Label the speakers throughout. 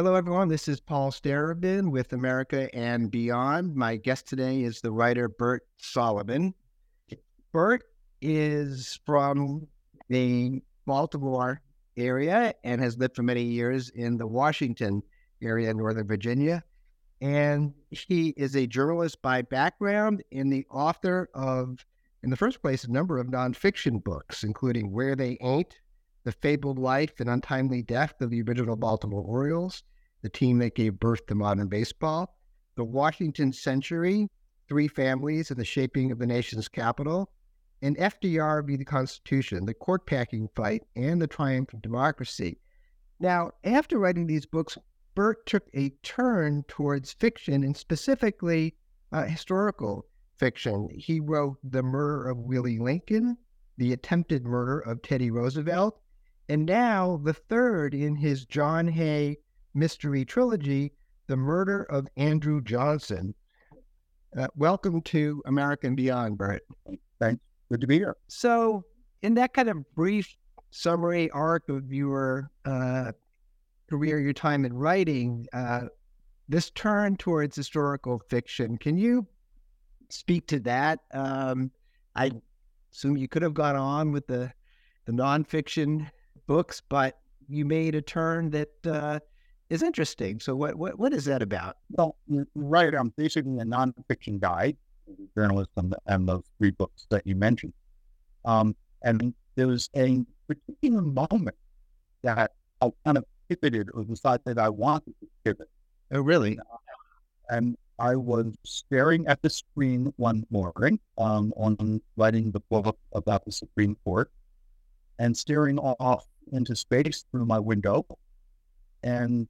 Speaker 1: Hello, everyone. This is Paul Starobin with America and Beyond. My guest today is the writer Burt Solomon. Burt is from the Baltimore area and has lived for many years in the Washington area, Northern Virginia. And he is a journalist by background and the author of, in the first place, a number of nonfiction books, including Where They Ain't, The Fabled Life and Untimely Death of the Original Baltimore Orioles, the team that gave birth to modern baseball, the Washington Century, Three Families, and the Shaping of the Nation's Capital, and FDR v. the Constitution, the court packing fight, and the triumph of democracy. Now, after writing these books, Burt took a turn towards fiction and specifically uh, historical fiction. He wrote The Murder of Willie Lincoln, The Attempted Murder of Teddy Roosevelt, and now the third in his John Hay mystery trilogy, The Murder of Andrew Johnson. Uh, welcome to American Beyond, Burt.
Speaker 2: Thanks. Good to be here.
Speaker 1: So, in that kind of brief summary arc of your uh, career, your time in writing, uh, this turn towards historical fiction, can you speak to that? Um, I assume you could have gone on with the the nonfiction books, but you made a turn that uh, is interesting. So what what what is that about?
Speaker 2: Well, right. I'm basically a nonfiction guy, journalist, and, and those three books that you mentioned. Um, and there was a particular moment that I kind of pivoted or decided that I wanted to pivot.
Speaker 1: Oh, really?
Speaker 2: And I was staring at the screen one morning um, on writing the book about the Supreme Court and staring off into space through my window. And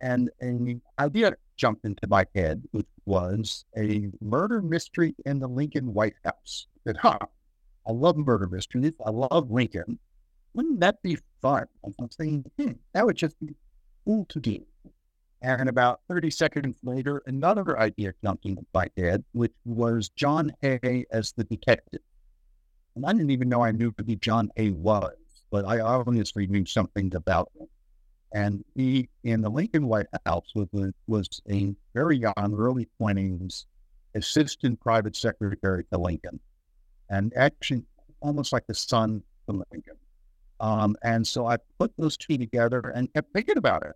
Speaker 2: and an idea jumped into my head, which was a murder mystery in the Lincoln White House. Said, huh, I love murder mysteries. I love Lincoln. Wouldn't that be fun? I'm saying, hmm, that would just be cool to do. And about 30 seconds later, another idea jumped into my head, which was John Hay as the detective. And I didn't even know I knew who John Hay was, but I obviously knew something about him. And he, in the Lincoln White House, was a, was a very young, early 20s assistant private secretary to Lincoln, and actually almost like the son of Lincoln. Um, and so I put those two together and kept thinking about it.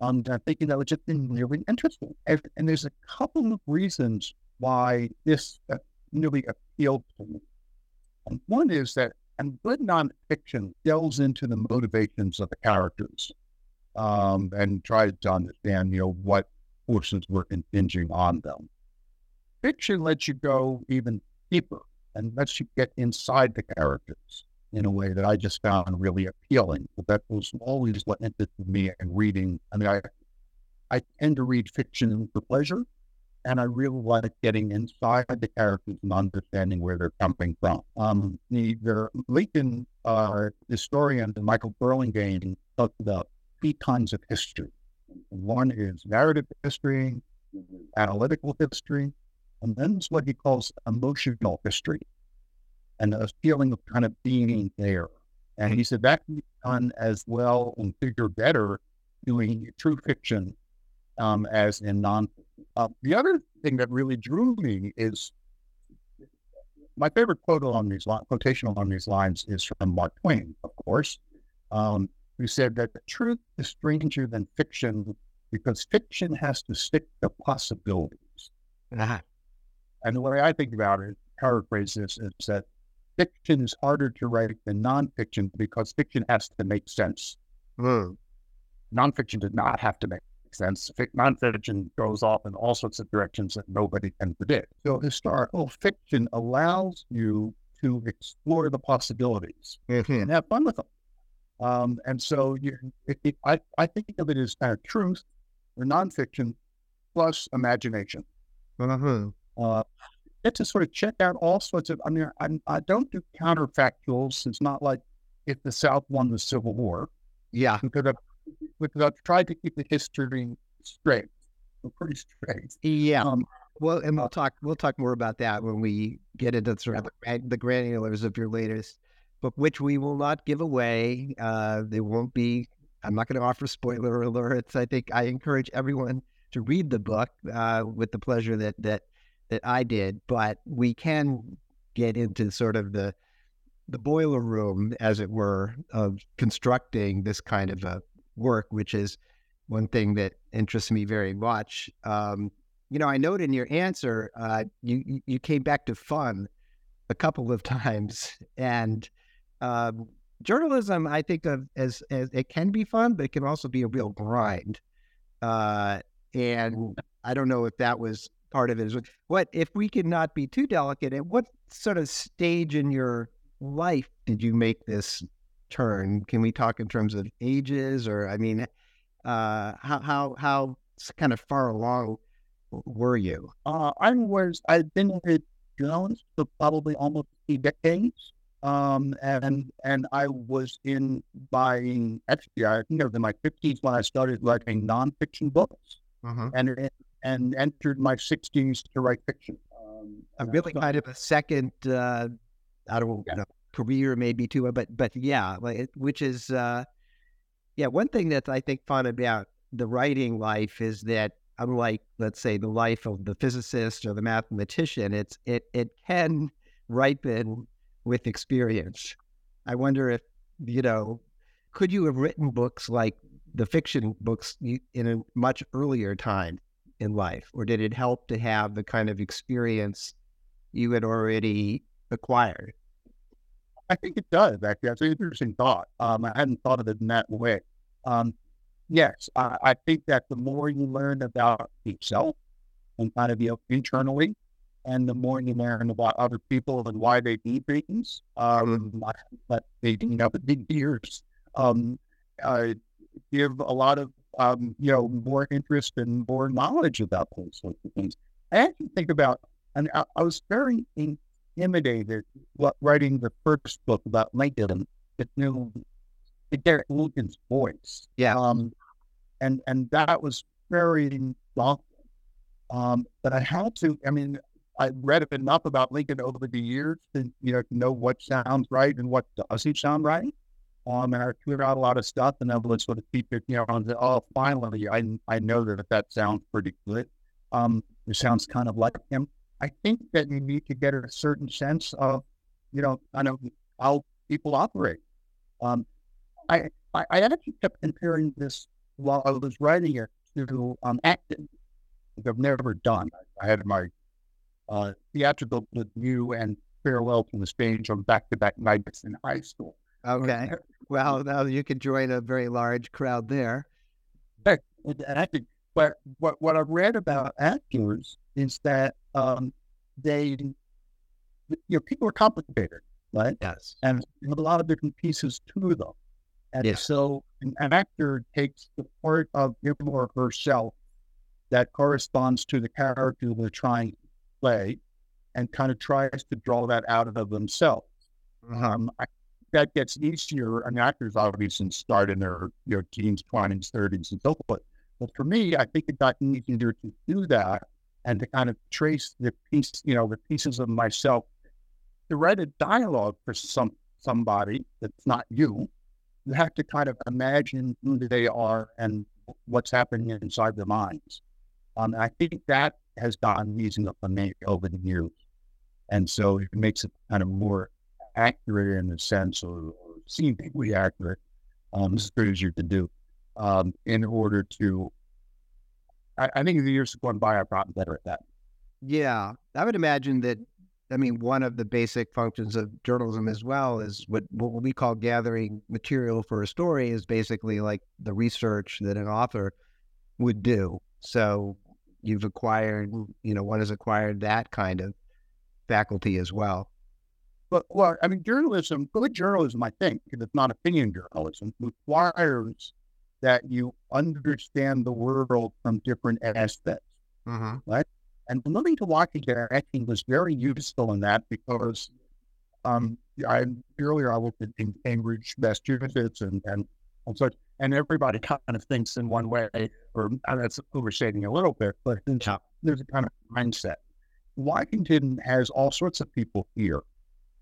Speaker 2: Um, and thinking that was just really interesting. And, and, there's a couple of reasons why this uh, really appealed to me. And one is that and good nonfiction delves into the motivations of the characters um, and tries to understand, you know, what forces were impinging on them. Fiction lets you go even deeper and lets you get inside the characters in a way that I just found really appealing. But that was always what interested me in reading. I mean, I I tend to read fiction for pleasure, and I really like getting inside the characters and understanding where they're coming from. Um, the, the Lincoln uh, historian Michael Burlingame talked about kinds of history. One is narrative history, analytical history, and then what he calls emotional history, and a feeling of kind of being there. And he said that can be done as well and figure better doing true fiction um, as in non. Uh, the other thing that really drew me is my favorite quote along these lines, quotation along these lines is from Mark Twain, of course. Um, who said that the truth is stranger than fiction because fiction has to stick to possibilities.
Speaker 1: Uh-huh.
Speaker 2: And the way I think about it, paraphrase this, is that fiction is harder to write than nonfiction because fiction has to make sense.
Speaker 1: Mm.
Speaker 2: Nonfiction does not have to make sense. Nonfiction goes off in all sorts of directions that nobody can predict. So historical fiction allows you to explore the possibilities
Speaker 1: mm-hmm.
Speaker 2: and have fun with them. Um, and so you, it, it, I, I think of it as kind of truth or nonfiction plus imagination.
Speaker 1: Uh-huh.
Speaker 2: Uh, get to sort of check out all sorts of, I mean, I, I don't do counterfactuals. It's not like if the South won the Civil War,
Speaker 1: Yeah.
Speaker 2: because I've, because I've tried to keep the history straight, pretty straight.
Speaker 1: Yeah.
Speaker 2: Um,
Speaker 1: Well, and we'll talk. We'll talk more about that when we get into sort of the, the granulars of your latest book, which we will not give away. Uh, there won't be. I'm not going to offer spoiler alerts. I think I encourage everyone to read the book uh, with the pleasure that that that I did. But we can get into sort of the the boiler room, as it were, of constructing this kind of a work, which is one thing that interests me very much. Um, you know, I note in your answer, uh, you- you came back to fun a couple of times, and um, journalism I think of as as it can be fun, but it can also be a real grind. Uh, and I don't know if that was part of it. Is what if we could not be too delicate? At what sort of stage in your life did you make this turn? Can we talk in terms of ages, or I mean, uh, how how how kind of far along were you?
Speaker 2: Uh, I was I've been with Jones for probably almost three decades, um, and and I was in buying actually I think I was in my fifties when I started writing nonfiction books, and and entered my sixties to write fiction. Um,
Speaker 1: A really
Speaker 2: started-
Speaker 1: kind of a second, uh, I don't
Speaker 2: Yeah.
Speaker 1: know, career maybe too, but but yeah, like it, which is uh, yeah, one thing that I think fun about the writing life is that unlike let's say the life of the physicist or the mathematician, it's it it can ripen with experience. I wonder if you know, could you have written books like the fiction books in a much earlier time in life, or did it help to have the kind of experience you had already acquired?
Speaker 2: I think it does. Actually, that's an interesting thought. Um, I hadn't thought of it in that way. Um, yes, I, I think that the more you learn about yourself and kind of you know, internally, and the more you learn about other people and why they do things, um, that they you know the years um, uh, give a lot of um, you know more interest and more knowledge about those sorts of things. I actually think about, and I, I was very intimidated what writing the first book about Lincoln, it knew Derek Lincoln's voice.
Speaker 1: Yeah.
Speaker 2: Um, and and that was very daunting. Um, but I had to. I mean, I read enough about Lincoln over the years to you know to know what sounds right and what doesn't sound right. Um, and I cleared out a lot of stuff, and then would sort of keep it, you know, on the, oh, finally, I I know that that sounds pretty good. Um, it sounds kind of like him. I think that you need to get a certain sense of, you know, kind of how people operate. Um, I, I, I actually kept comparing this while I was writing it to um, acting, which I've never done. I had my uh, theatrical debut and farewell from the stage on back-to-back nights in high school.
Speaker 1: Okay. Well, now you could join a very large crowd there.
Speaker 2: And and I think, but what what I've read about actors is that um, they, you know, people are complicated, right?
Speaker 1: Yes.
Speaker 2: and a lot of different pieces to them. And
Speaker 1: Yeah.
Speaker 2: so an, an actor takes the part of him or herself that corresponds to the character they're trying to play and kind of tries to draw that out of themselves. Um, I, that gets easier. And actors obviously start in their you know, teens, 20s, 30s, and so forth. But for me, I think it got easier to do that and to kind of trace the piece, you know, the pieces of myself to write a dialogue for some somebody that's not you. You have to kind of imagine who they are and what's happening inside their minds. Um, I think that has gotten easier for me over the years, and so it makes it kind of more accurate in a sense, or, or seemingly accurate, um, as you can do, um, in order to. I, I think the years have gone by, I've gotten better at that.
Speaker 1: Yeah. I would imagine that, I mean, one of the basic functions of journalism as well is what, what we call gathering material for a story is basically like the research that an author would do. So you've acquired, you know, one has acquired that kind of faculty as well.
Speaker 2: but well, I mean, journalism, good journalism, I think, if it's not opinion journalism, requires that you understand the world from different aspects,
Speaker 1: Mm-hmm.
Speaker 2: right? And moving to Washington I think, was very useful in that because um, I earlier I worked in Cambridge, Massachusetts, and and and such, and everybody kind of thinks in one way, or uh, that's overstating a little bit, but there's, there's a kind of mindset. Washington has all sorts of people here,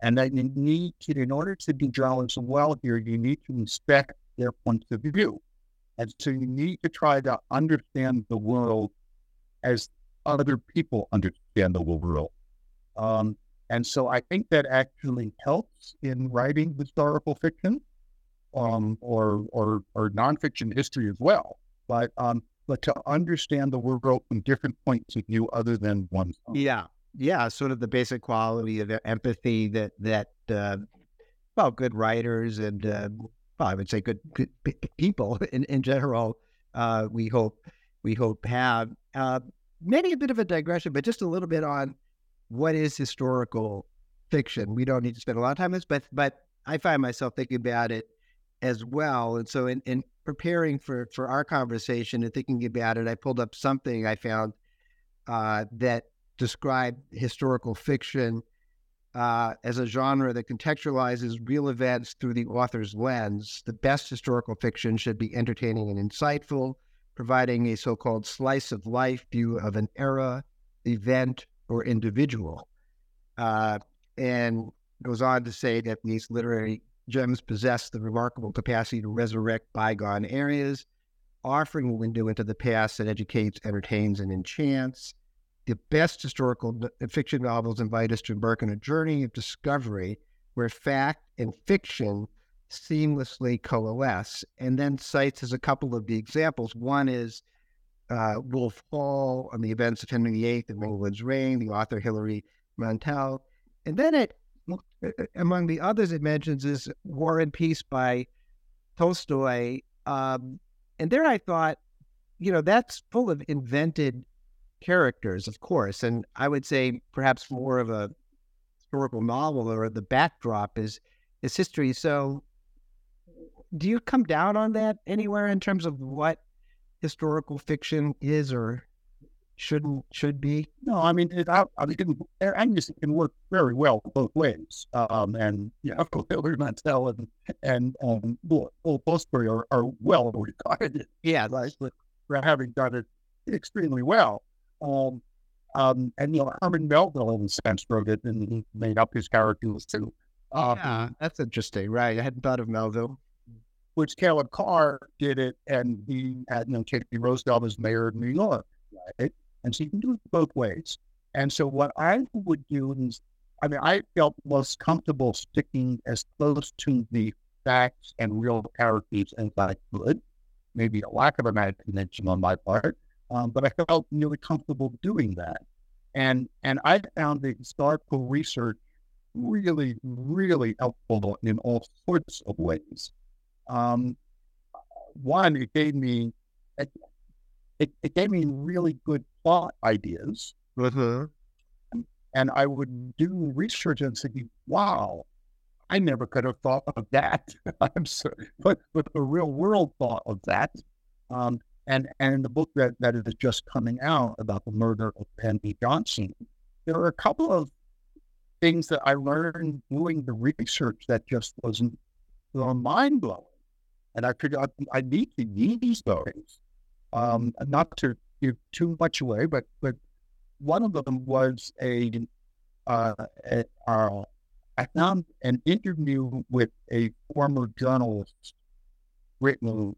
Speaker 2: and that you need to, in order to do journalism well here, you need to respect their points of view, and so you need to try to understand the world as other people understand the world. Um, and so I think that actually helps in writing historical fiction um, or, or, or nonfiction history as well. But, um, but to understand the world from different points of view other than one's own.
Speaker 1: Yeah, yeah, sort of the basic quality of empathy that that uh, well, good writers and uh, well, I would say good, good people in in general. Uh, we hope we hope have uh, maybe a bit of a digression, but just a little bit on what is historical fiction. We don't need to spend a lot of time on this, but but I find myself thinking about it as well. And so in, in preparing for for our conversation and thinking about it, I pulled up something I found uh, that described historical fiction uh, as a genre that contextualizes real events through the author's lens. The best historical fiction should be entertaining and insightful, providing a so called slice of life view of an era, event, or individual. Uh, and goes on to say that these literary gems possess the remarkable capacity to resurrect bygone areas, offering a window into the past that educates, entertains, and enchants. The best historical fiction novels invite us to embark on a journey of discovery where fact and fiction seamlessly coalesce. And then cites as a couple of the examples. One is uh, Wolf Hall on the events of Henry VIII and England's reign, the author Hilary Mantel. And then it, among the others it mentions, is War and Peace by Tolstoy. Um, and there I thought, you know, that's full of invented characters, of course. And I would say perhaps more of a historical novel or the backdrop is is history. So do you come down on that anywhere in terms of what historical fiction is or shouldn't should be?
Speaker 2: No, I mean, it, I, I mean, it can work very well both ways. Um, and yeah, of course, Hilary Mantel and and um, Tolstoy are, are well regarded.
Speaker 1: Yeah,
Speaker 2: right, for having done it extremely well. Um, um, and you know, Herman Melville, in a sense, wrote it and he made up his characters too.
Speaker 1: Um, yeah, that's interesting, right? I hadn't thought of Melville.
Speaker 2: Which Caleb Carr did it, and he had you know Teddy Roosevelt as mayor of New York, right? And so you can do it both ways. And so what I would do is, I mean, I felt most comfortable sticking as close to the facts and real characters as I could. Maybe a lack of imagination on my part, um, but I felt really comfortable doing that. And and I found the historical research really, really helpful in all sorts of ways. Um, one, it gave me it, it, it, gave me really good plot ideas.
Speaker 1: Mm-hmm.
Speaker 2: And I would do research and say, wow, I never could have thought of that. I'm sorry, but, but the real world thought of that. Um, and and the book that, that is just coming out about the murder of Andy Johnson, there are a couple of things that I learned doing the research that just wasn't mind blowing. And I figured I, I need to use those. Um, not to give too much away, but but one of them was a, uh, a uh, I found an interview with a former journalist written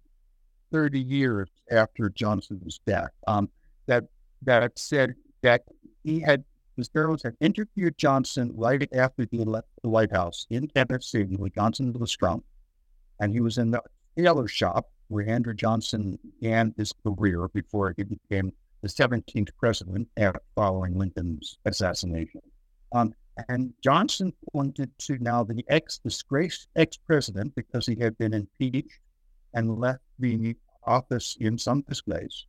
Speaker 2: 30 years after Johnson's death. Um, that that said that he had his journalist had interviewed Johnson right after he left the White House in Tennessee when Johnson was strong, and he was in the tailor shop Andrew Johnson began his career before he became the 17th president following Lincoln's assassination. Um, and Johnson pointed to now the ex disgraced ex president because he had been impeached and left the office in some disgrace,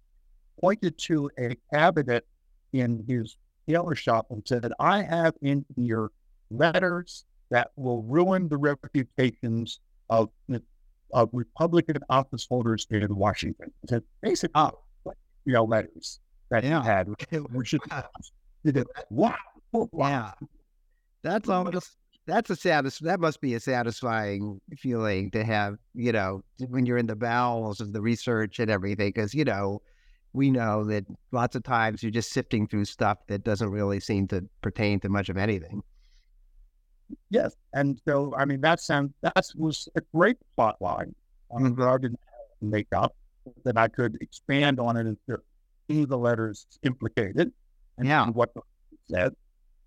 Speaker 2: pointed to a cabinet in his tailor shop and said, I have in here letters that will ruin the reputations of of Republican office holders in Washington. It's basically, oh. you know, letters that yeah. he had. Which is, wow. wow.
Speaker 1: Yeah. That's almost that's a satis- that must be a satisfying feeling to have, you know, when you're in the bowels of the research and everything, because, you know, we know that lots of times you're just sifting through stuff that doesn't really seem to pertain to much of anything.
Speaker 2: Yes. And so, I mean, that sounds, that was a great plot line um, mm-hmm. that I didn't make up, that I could expand on it and see the letters implicated and yeah. what said.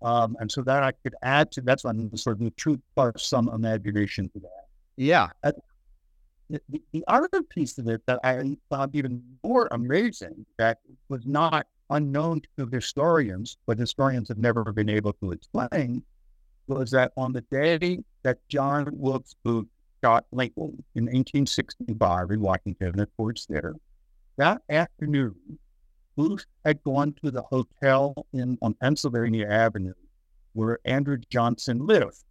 Speaker 2: Um, and so that I could add to that's on the sort of the truth plus some imagination to that.
Speaker 1: Yeah.
Speaker 2: Uh, the, the, other piece of it that I found even more amazing that was not unknown to historians, but historians have never been able to explain, was that on the day that John Wilkes Booth shot Lincoln in 1865 in Washington at Ford's Theater, that afternoon, Booth had gone to the hotel in on Pennsylvania Avenue where Andrew Johnson lived.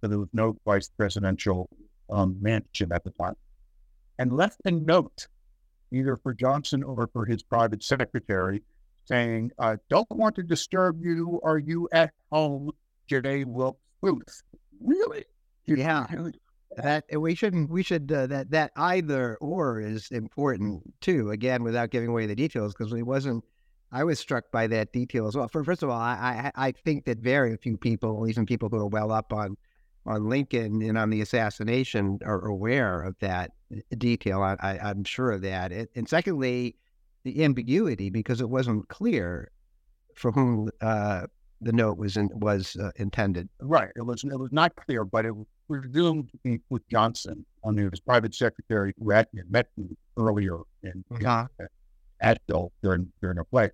Speaker 2: So there was no vice presidential um, mansion at the time, and left a note either for Johnson or for his private secretary saying, uh, "Don't want to disturb you. Are you at home, J. Wilkes Booth?" Really?
Speaker 1: Yeah. That we shouldn't. We should. Uh, that that either or is important too. Again, without giving away the details, because it wasn't. I was struck by that detail as well. For first of all, I, I I think that very few people, even people who are well up on on Lincoln and on the assassination, are aware of that uh, detail. I, I am sure of that. And secondly, the ambiguity because it wasn't clear for whom uh, the note was in, was uh, intended.
Speaker 2: Right. It was it was not clear, but it was presumed to be with Johnson on his private secretary who had met me earlier in, uh-huh. Asheville during during a play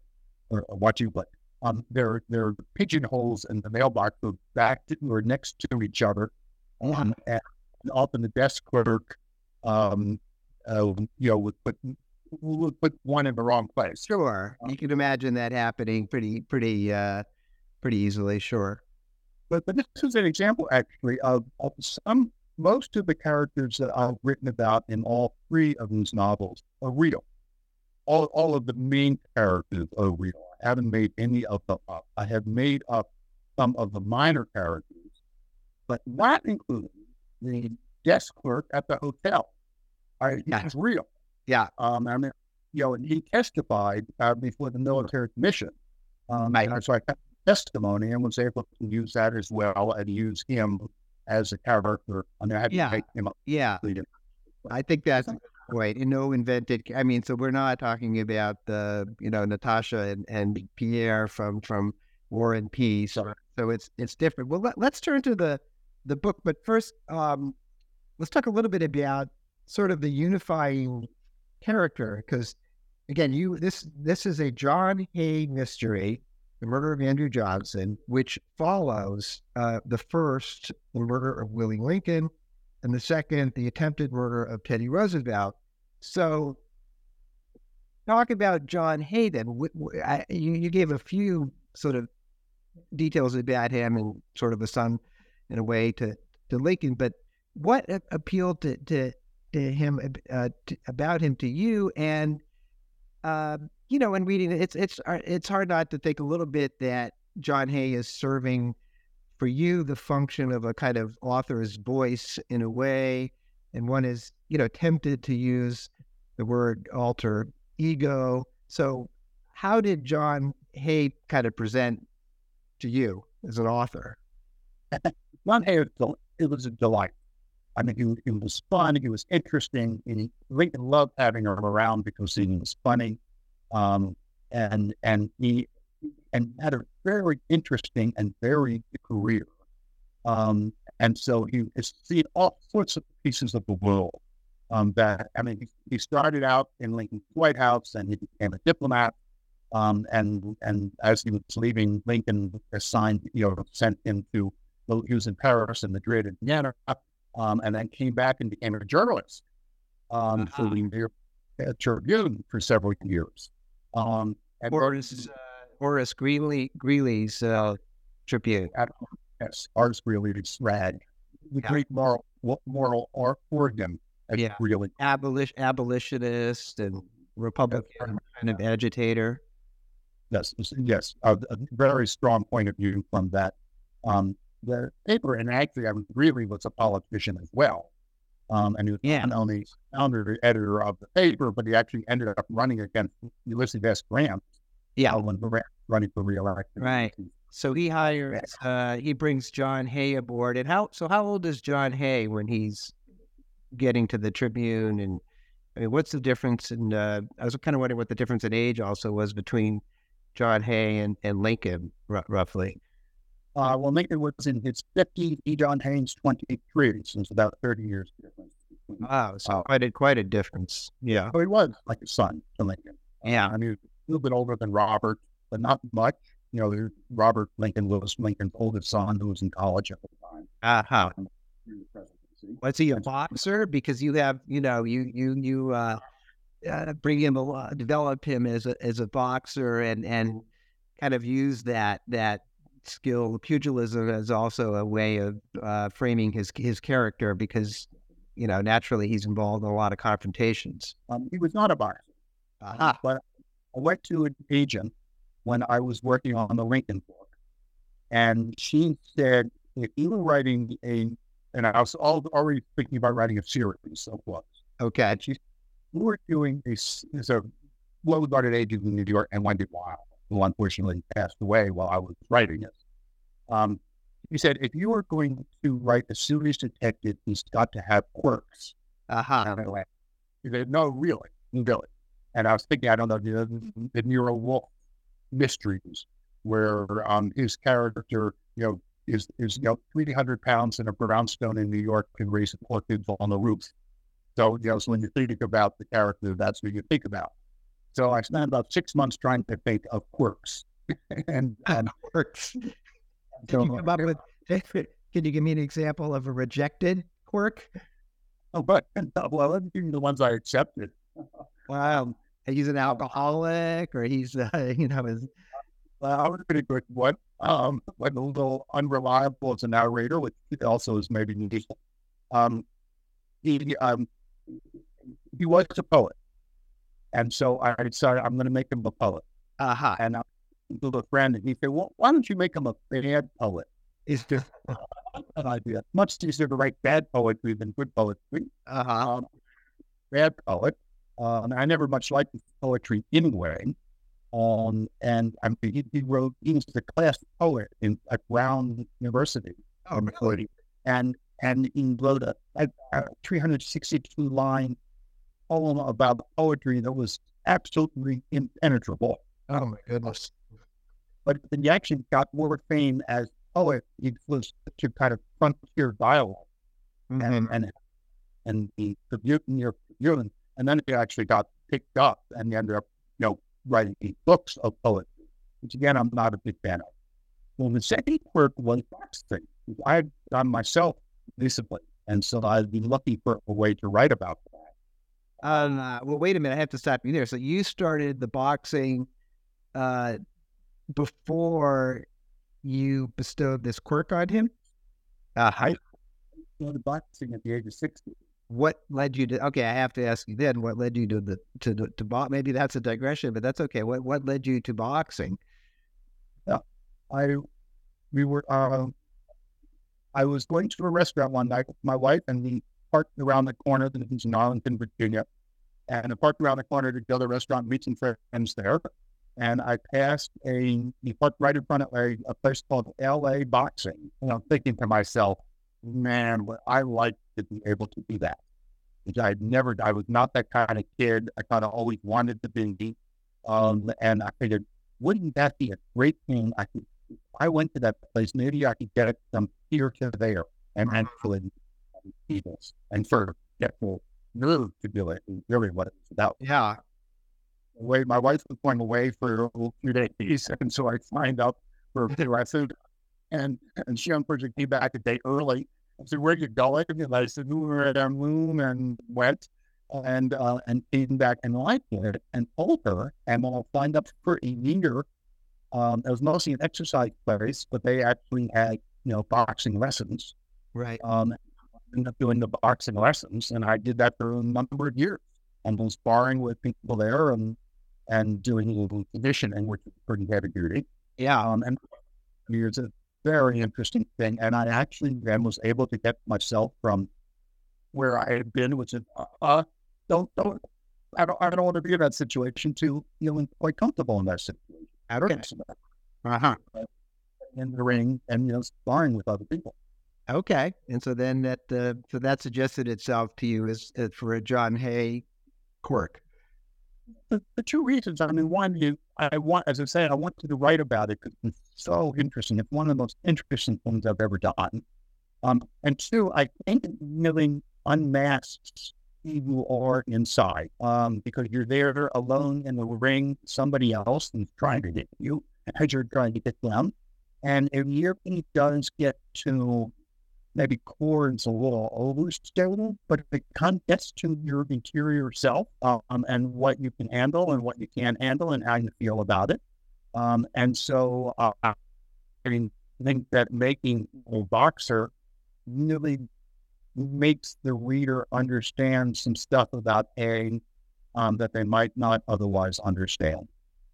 Speaker 2: or a watching play. Um, there there are pigeonholes in the mailbox were back to, were next to each other, um, and often the desk clerk, um, uh, you know, would put would put one in the wrong place.
Speaker 1: Sure, um, you can imagine that happening pretty pretty uh, pretty easily. Sure.
Speaker 2: But, but this is an example, actually, of, of some, most of the characters that I've written about in all three of these novels are real. All, all of the main characters are real. I haven't made any of them up. I have made up some of the minor characters, but not including the desk clerk at the hotel. I, yeah. he's real.
Speaker 1: Yeah.
Speaker 2: Um, I mean, you know, and he testified uh, before the military commission. Um, right. And so I testimony and was able to use that as well and use him as a character. I mean, I had
Speaker 1: yeah.
Speaker 2: to make him
Speaker 1: up. Yeah. I think that's Right. You know, invented. I mean, so we're not talking about the, you know, Natasha and, and Pierre from from War and Peace. So, so it's it's different. Well, let, us turn to the the book, but first, um, let's talk a little bit about sort of the unifying character because again, you this this is a John Hay mystery the murder of Andrew Johnson, which follows uh, the first, the murder of Willie Lincoln, and the second, the attempted murder of Teddy Roosevelt. So, talk about John Hayden. You, you gave a few sort of details about him and sort of a son in a way to, to Lincoln, but what appealed to, to, to him uh, to, about him to you and uh, you know, in reading it, it's it's uh, it's hard not to think a little bit that John Hay is serving for you the function of a kind of author's voice in a way, and one is you know tempted to use the word alter ego. So, how did John Hay kind of present to you as an author?
Speaker 2: John Hay, it was a delight. I mean, he, he was fun. He was interesting. And Lincoln loved having him around because he was funny. Um, and and he and had a very interesting and varied career. Um, and so he has seen all sorts of pieces of the world. Um, that I mean, he, he, started out in Lincoln's White House, and he became a diplomat. Um, and and as he was leaving, Lincoln assigned, you know, sent him to. Well, he was in Paris and Madrid and Vienna, um, and then came back and became a journalist um, uh-huh. for the Tribune for several years.
Speaker 1: Um, Horace, uh, Horace Greeley, Greeley's uh, Tribune.
Speaker 2: At, yes, Horace Greeley's rag. the
Speaker 1: Yeah.
Speaker 2: great moral moral or organ. It's
Speaker 1: Yeah.
Speaker 2: really
Speaker 1: Abolish, abolitionist and Republican kind of agitator.
Speaker 2: yes, yes, yes, a, a very strong point of view from that. Um, the paper, and actually, I really was a politician as well. Um, and he was
Speaker 1: Yeah.
Speaker 2: not only founder editor of the paper, but he actually ended up running against Ulysses S. Grant
Speaker 1: Yeah.
Speaker 2: uh, when Grant running for reelection.
Speaker 1: Right. So he hires, uh, he brings John Hay aboard. And how, so how old is John Hay when he's getting to the Tribune? And I mean, what's the difference? And uh, I was kind of wondering what the difference in age also was between John Hay and, and Lincoln, r- roughly.
Speaker 2: Uh, well, Lincoln was in his 50s, E. John Haynes 23, so it's about 30 years difference.
Speaker 1: Wow. So
Speaker 2: Oh.
Speaker 1: quite a, quite a difference. Yeah.
Speaker 2: So he was like a son to Lincoln. Uh,
Speaker 1: Yeah.
Speaker 2: I mean, a little bit older than Robert, but not much. You know, Robert Lincoln was Lincoln's oldest son who was in college at the time.
Speaker 1: Uh-huh.
Speaker 2: during.
Speaker 1: Was he a boxer? Because you have, you know, you you you uh, uh, bring him a develop him as a as a boxer, and and kind of use that that skill, pugilism, as also a way of uh, framing his his character. Because you know, naturally, he's involved in a lot of confrontations.
Speaker 2: Um, he was not a boxer,
Speaker 1: Aha.
Speaker 2: but I went to an agent when I was working on the Lincoln book, and she said, if you were writing a, and I was al- already thinking about writing a series of books,
Speaker 1: Okay.
Speaker 2: and she, we were doing a, a well-regarded agent in New York, and Wendy Weil, who unfortunately passed away while I was writing it. Um, he said, if you are going to write a serious detective, he's got to have quirks. I went, he said, no, really, really. And I was thinking, I don't know, the, the Nero Wolfe mysteries, where um, his character, you know, is, is you know, 300 pounds and a brownstone in New York can raise orchids on the roof. So, you know, so when you think about the character, that's what you think about. So I spent about six months trying to think of quirks. and, and
Speaker 1: Quirks.
Speaker 2: So,
Speaker 1: you come up with? Can you give me an example of a rejected quirk?
Speaker 2: oh, but, well, let me give the ones I accepted.
Speaker 1: Wow. He's an alcoholic, or he's, uh, you know, is
Speaker 2: Well, I was pretty good one. Um, but a little unreliable as a narrator, which also is maybe useful. Um, he um, he was a poet, and so I decided I'm going to make him a poet.
Speaker 1: aha.
Speaker 2: And I told a friend, and he said, "Well, why don't you make him a bad poet?"
Speaker 1: It's just
Speaker 2: An idea. Much easier to write bad poetry than good poetry.
Speaker 1: uh-huh.
Speaker 2: Um, bad poet. Uh, and I never much liked poetry anyway. Um, and I mean, he, he wrote, he was the class poet in at Brown University.
Speaker 1: Oh, really?
Speaker 2: And, and he wrote a, a, a 362 line poem about poetry that was absolutely impenetrable.
Speaker 1: Oh my goodness.
Speaker 2: But then he actually got more fame as oh, poet. He was such a kind of frontier dialogue. and mm-hmm. and and the Tribune, near Tribune, and then it actually got picked up, and he ended up, you know, writing these books of poetry, which again I'm not a big fan of. Well, the second quirk was boxing. I had done myself recently, and so I'd be looking for a way to write about that.
Speaker 1: Um, uh, well, wait a minute. I have to stop you there. So you started the boxing uh, before you bestowed this quirk on him. Uh,
Speaker 2: I started boxing at the age of sixty.
Speaker 1: what led you to? Okay, I have to ask you then. What led you to the to the, to box? Maybe that's a digression, but that's okay. What what led you to boxing?
Speaker 2: I we were uh, I was going to a restaurant one night with my wife and we parked around the corner that is in Arlington, Virginia. And I parked around the corner to go the other restaurant, meet some friends there. And I passed a he parked right in front of a, a place called LA Boxing. And I'm thinking to myself, man, what I like to be able to do that. Which I'd never I was not that kind of kid. I kind of always wanted to be. Um, and I figured, wouldn't that be a great thing? I could I went to that place, maybe I could get it from here to there and actually people and sort of get full move to do it is really what it's about.
Speaker 1: Yeah.
Speaker 2: Way my wife was going away for a few days, and so I signed up for a lesson, and and she unfortunately came back a day early. I said, "Where you going?" And I said, "We were at our room and went." And uh, and came back and liked it and told her, and then I signed up for a year um, it was mostly an exercise place, but they actually had, you know, boxing lessons.
Speaker 1: Right.
Speaker 2: Um, ended up doing the boxing lessons, and I did that for a number of years. And was sparring with people there and and doing a little conditioning, which is pretty heavy duty.
Speaker 1: Yeah.
Speaker 2: Um, and it's a very interesting thing. And I actually then was able to get myself from where I had been, which is, uh, uh, don't, don't, I don't, I don't want to be in that situation to feeling quite comfortable in that situation.
Speaker 1: Okay. Uh huh.
Speaker 2: In the ring and, you know, sparring with other people.
Speaker 1: Okay. And so then that, uh, so that suggested itself to you as, as for a John Hay quirk.
Speaker 2: The, the two reasons, I mean, one, you, I want, as I said, I wanted to write about it because it's so interesting. It's one of the most interesting things I've ever done. Um, and two, I think it really unmasks who you are inside um, because you're there alone in the ring, somebody else is trying to get you as you're trying to get them. And if your does get to maybe chords a little overstated, but it kind gets to your interior self um, and what you can handle and what you can't handle and how you feel about it. Um, and so uh, I mean, I think that making a boxer really makes the reader understand some stuff about A um, that they might not otherwise understand.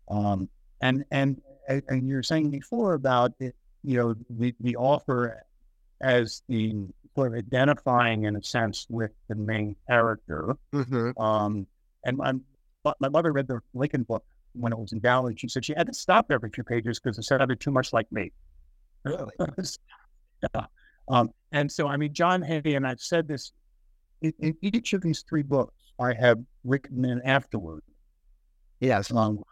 Speaker 2: Um, and and and you're saying before about it, you know the the author as the sort of identifying in a sense with the main character.
Speaker 1: Mm-hmm.
Speaker 2: Um, and my, my mother read the Lincoln book when it was in Valley. She said she had to stop every few pages because it sounded too much like me.
Speaker 1: Really?
Speaker 2: yeah. Um, and so, I mean, John Hay, and I've said this in, in, each of these three books, I have written in afterward.
Speaker 1: Yes.
Speaker 2: Um,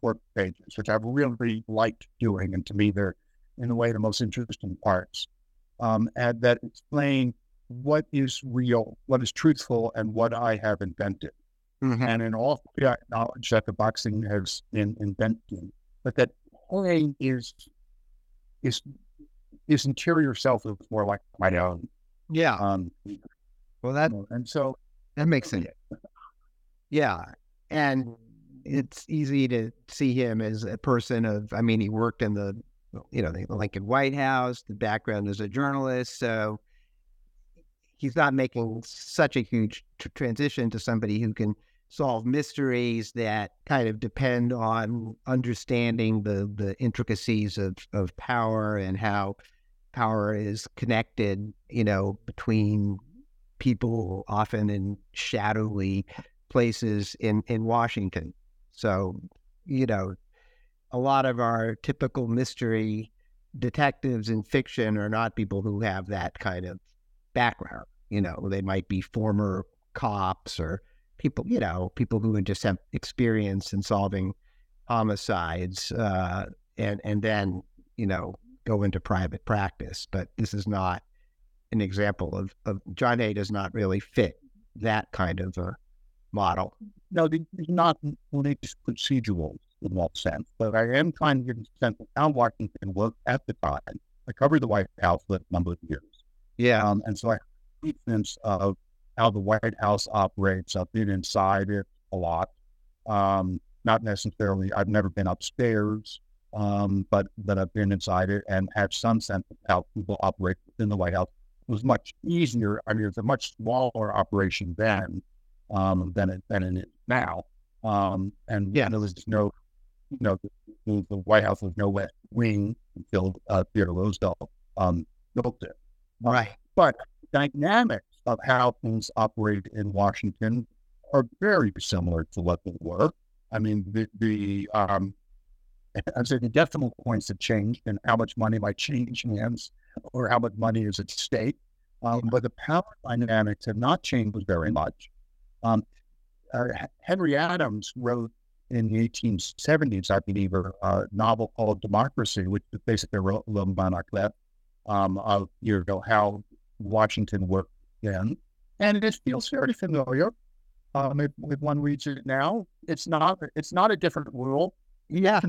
Speaker 2: four pages, which I've really liked doing. And to me, they're in a way the most interesting parts um, and that explain what is real, what is truthful, and what I have invented.
Speaker 1: Mm-hmm.
Speaker 2: And in all three, I acknowledge that the boxing has been invented, but that playing is is his interior self is more like my own.
Speaker 1: Yeah.
Speaker 2: Um,
Speaker 1: well, that
Speaker 2: and so
Speaker 1: that makes sense. Yeah, and it's easy to see him as a person of. I mean, he worked in the you know, the Lincoln White House, the background as a journalist. So he's not making such a huge t- transition to somebody who can solve mysteries that kind of depend on understanding the, the intricacies of, of power and how power is connected, you know, between people often in shadowy places in, in Washington. So, you know, a lot of our typical mystery detectives in fiction are not people who have that kind of background. You know, they might be former cops or people, you know, people who just have experience in solving homicides uh, and and then you know go into private practice. But this is not an example of, of John Hay does not really fit that kind of a model.
Speaker 2: No, they're not only procedural in that sense. But I am trying to get a sense of how Washington worked at the time. I covered the White House for a number of years.
Speaker 1: Yeah.
Speaker 2: Um, and so I have a sense of how the White House operates. I've been inside it a lot. Um, not necessarily, I've never been upstairs, um, but but I've been inside it and have some sense of how people operate within the White House. It was much easier. I mean, it's a much smaller operation then um, than it than it is now. Um, and yeah, there was just no you know, the, the White House was no West Wing until uh, Theodore Roosevelt um, built it.
Speaker 1: Right.
Speaker 2: But dynamics of how things operate in Washington are very similar to what they were. I mean, the, the um, I'd say the decimal points have changed and how much money might change hands or how much money is at stake. Um, but the power dynamics have not changed very much. Um, uh, Henry Adams wrote in the 1870s, I believe, a, a novel called Democracy, which is basically a little monarch um, of you know how Washington worked then, and it feels very familiar. Um, if, if, one reads it now, it's not it's not a different world.
Speaker 1: Yeah,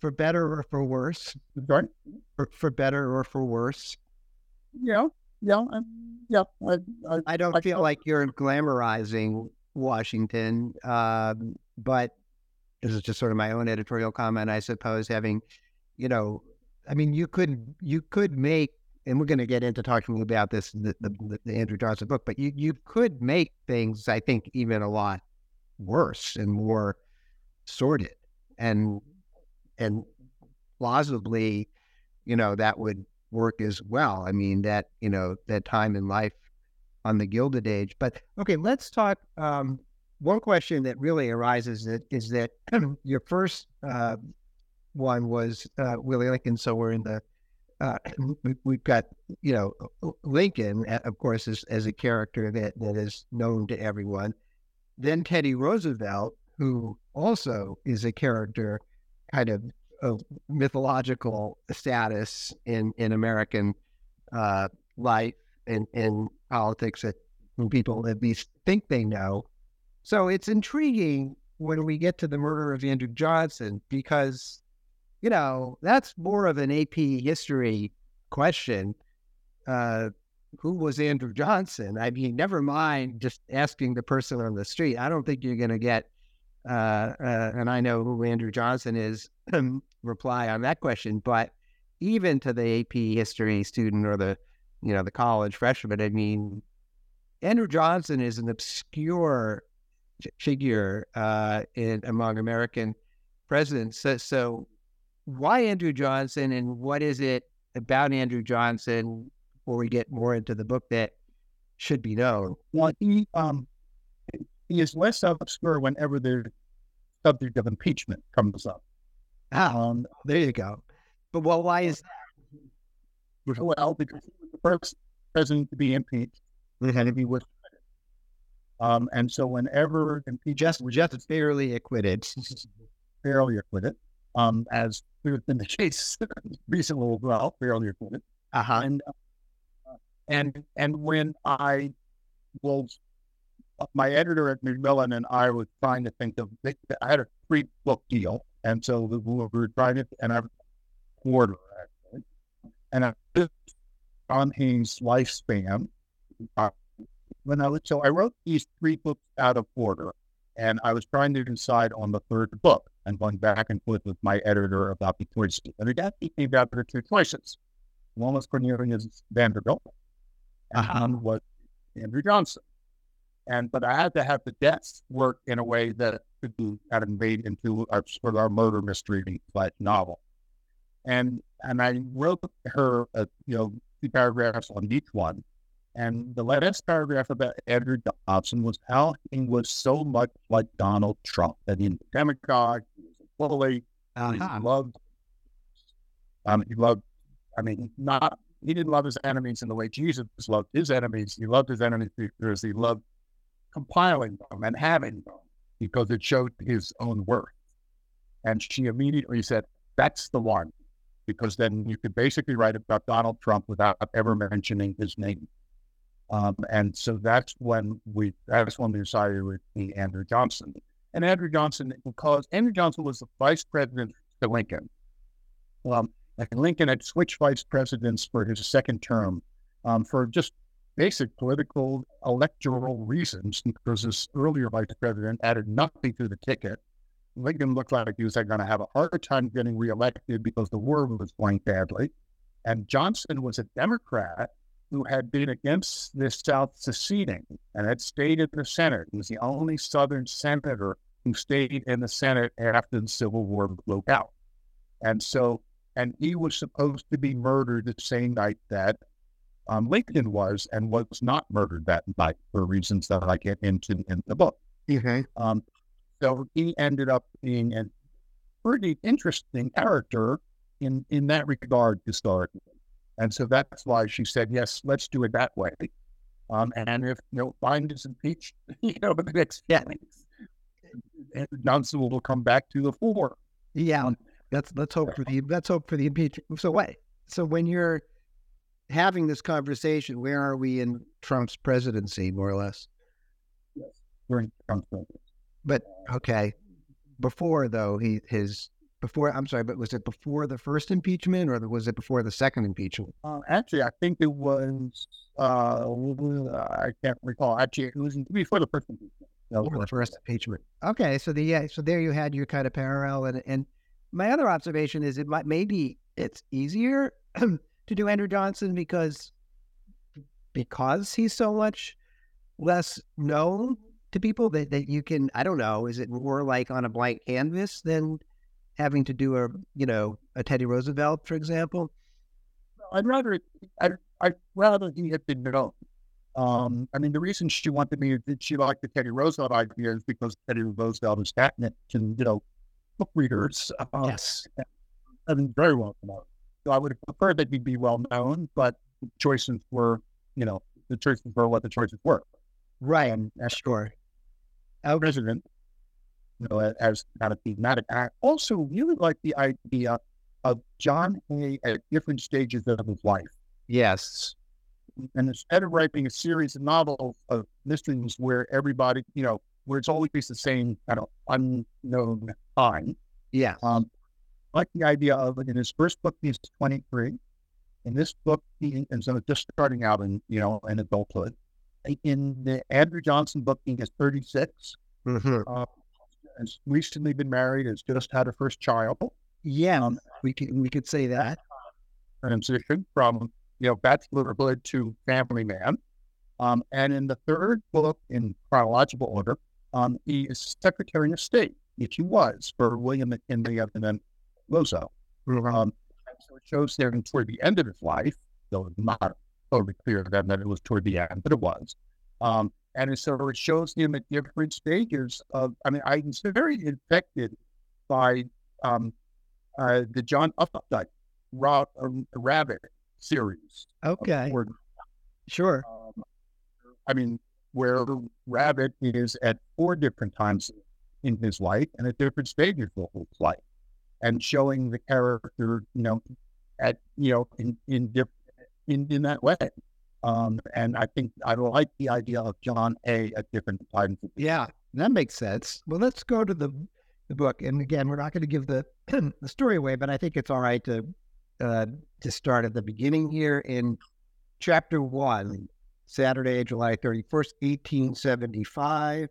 Speaker 1: for better or for worse.
Speaker 2: Sorry,
Speaker 1: for, for better or for worse.
Speaker 2: Yeah, yeah, yeah. I,
Speaker 1: I, I don't I, feel like you're glamorizing Washington, um, but this is just sort of my own editorial comment, I suppose, having, you know, I mean, you could you could make and we're going to get into talking about this the, the, the Andrew Johnson book, but you you could make things I think even a lot worse and more sorted and and plausibly, you know, that would work as well. I mean that you know that time in life on the Gilded Age. But okay, let's talk. Um, one question that really arises is that your first uh, one was uh, Willie Lincoln. So we're in the uh, we've got you know Lincoln, of course, as, as a character that that is known to everyone. Then Teddy Roosevelt, who also is a character, kind of of mythological status in in American uh, life and in politics that people at least think they know. So it's intriguing when we get to the murder of Andrew Johnson because you know, that's more of an AP history question. Uh, who was Andrew Johnson? I mean, never mind just asking the person on the street. I don't think you're going to get, uh, uh, and I know who Andrew Johnson is, reply on that question. But even to the AP history student or the, you know, the college freshman, I mean, Andrew Johnson is an obscure figure uh, in among American presidents. So, so why Andrew Johnson and what is it about Andrew Johnson before we get more into the book that should be known?
Speaker 2: Well, he um he is less obscure whenever the subject of impeachment comes up.
Speaker 1: Ah, um, there you go. But well, why is
Speaker 2: that? Well, because he the first president to be impeached, and he was um, and so whenever impeached,
Speaker 1: just was just barely acquitted,
Speaker 2: barely acquitted, um, as has been the case recently as well, fairly acquitted.
Speaker 1: Uh-huh.
Speaker 2: And uh, and and when I was my editor at Macmillan and I was trying to think of I had a three book deal, and so we were trying to and I quarter actually, and I on his lifespan. Uh, when I was so I wrote these three books out of order, and I was trying to decide on the third book and going back and forth with my editor about the choices. And it got me about the two choices. One was Cornelius Vanderbilt, and uh-huh. one was Andrew Johnson. And but I had to have the deaths work in a way that could be kind of made into a sort of our murder mystery like novel. And and I wrote her, a, you know, two paragraphs on each one. And the last paragraph about Andrew Johnson was how he was so much like Donald Trump, that he was a demagogue, he was a bully, uh-huh. he loved, um, he loved, I mean, not, he didn't love his enemies in the way Jesus loved his enemies. He loved his enemies because he loved compiling them and having them because it showed his own worth. And she immediately said, that's the one, because then you could basically write about Donald Trump without ever mentioning his name. Um, and so that's when we that's when we decided it would be Andrew Johnson. And Andrew Johnson, because Andrew Johnson was the vice president to Lincoln. Um, Lincoln had switched vice presidents for his second term um, for just basic political electoral reasons, because this earlier vice president added nothing to the ticket. Lincoln looked like he was going to have a hard time getting reelected because the war was going badly. And Johnson was a Democrat who had been against the South seceding and had stayed in the Senate. He was the only Southern senator who stayed in the Senate after the Civil War broke out. And so, and he was supposed to be murdered the same night that um, Lincoln was and was not murdered that night for reasons that I get into in the book.
Speaker 1: Okay.
Speaker 2: Um, so he ended up being a pretty interesting character in, in that regard historically. And so that's why she said, yes, let's do it that way. Um, and if you know Biden is impeached, you know, the next yeah, Johnson will come back to the fore.
Speaker 1: Yeah, um, let's let's hope for the let's hope for the impeachment. So wait, so when you're having this conversation, where are we in Trump's presidency, more or less?
Speaker 2: Yes, we're in Trump's presidency.
Speaker 1: But okay, before though, he his before I'm sorry, but was it before the first impeachment or was it before the second impeachment?
Speaker 2: Uh, actually, I think it was. Uh, I can't recall. Actually, it was before the first impeachment.
Speaker 1: Before the first impeachment. Okay, so the yeah, so there you had your kind of parallel, and and my other observation is it might maybe it's easier to do Andrew Johnson because because he's so much less known to people that, that you can I don't know, is it more like on a blank canvas than having to do a you know, a Teddy Roosevelt, for example?
Speaker 2: I'd rather I'd, I'd rather he had been known. Um, I mean, the reason she wanted me she liked the Teddy Roosevelt idea is because Teddy Roosevelt is catnip to you know book readers.
Speaker 1: Uh, yes,
Speaker 2: I mean, very well known. So I would have preferred that he'd be well known, but the choices were, you know, the choices were what the choices were.
Speaker 1: Right. And as sure.
Speaker 2: Our president, you know, as kind of thematic. I also really like the idea of John Hay at different stages of his life.
Speaker 1: Yes.
Speaker 2: And instead of writing a series of novels of mysteries where everybody, you know, where it's always the same kind of unknown time.
Speaker 1: Yeah.
Speaker 2: Um, like the idea of in his first book, he's 23. In this book, he so just starting out in, you know, in adulthood. In the Andrew Johnson book, he is 36.
Speaker 1: Mm-hmm. Uh,
Speaker 2: has recently been married, has just had a first child.
Speaker 1: Yeah, um, we can we could say that
Speaker 2: transition from you know bachelorhood to family man. Um, and in the third book, in chronological order, um, he is Secretary of State, which he was for William McKinley of the Lozo. Um, so it shows there toward the end of his life, though it's not totally clear then that it was toward the end, but it was. Um, and so it shows him at different stages of, I mean, I was very infected by um, uh, the John Updike Rob, uh, Rabbit series.
Speaker 1: Okay. Where, sure. Um,
Speaker 2: I mean, where Rabbit is at four different times in his life and at different stages of his life, and showing the character, you know, at you know, in in diff- in, in that way. Um, and I think I like the idea of John Hay at different times.
Speaker 1: Yeah, that makes sense. Well, let's go to the the book. And again, we're not going to give the the story away, but I think it's all right to uh, to start at the beginning here in chapter one, Saturday, July thirty first, eighteen seventy five.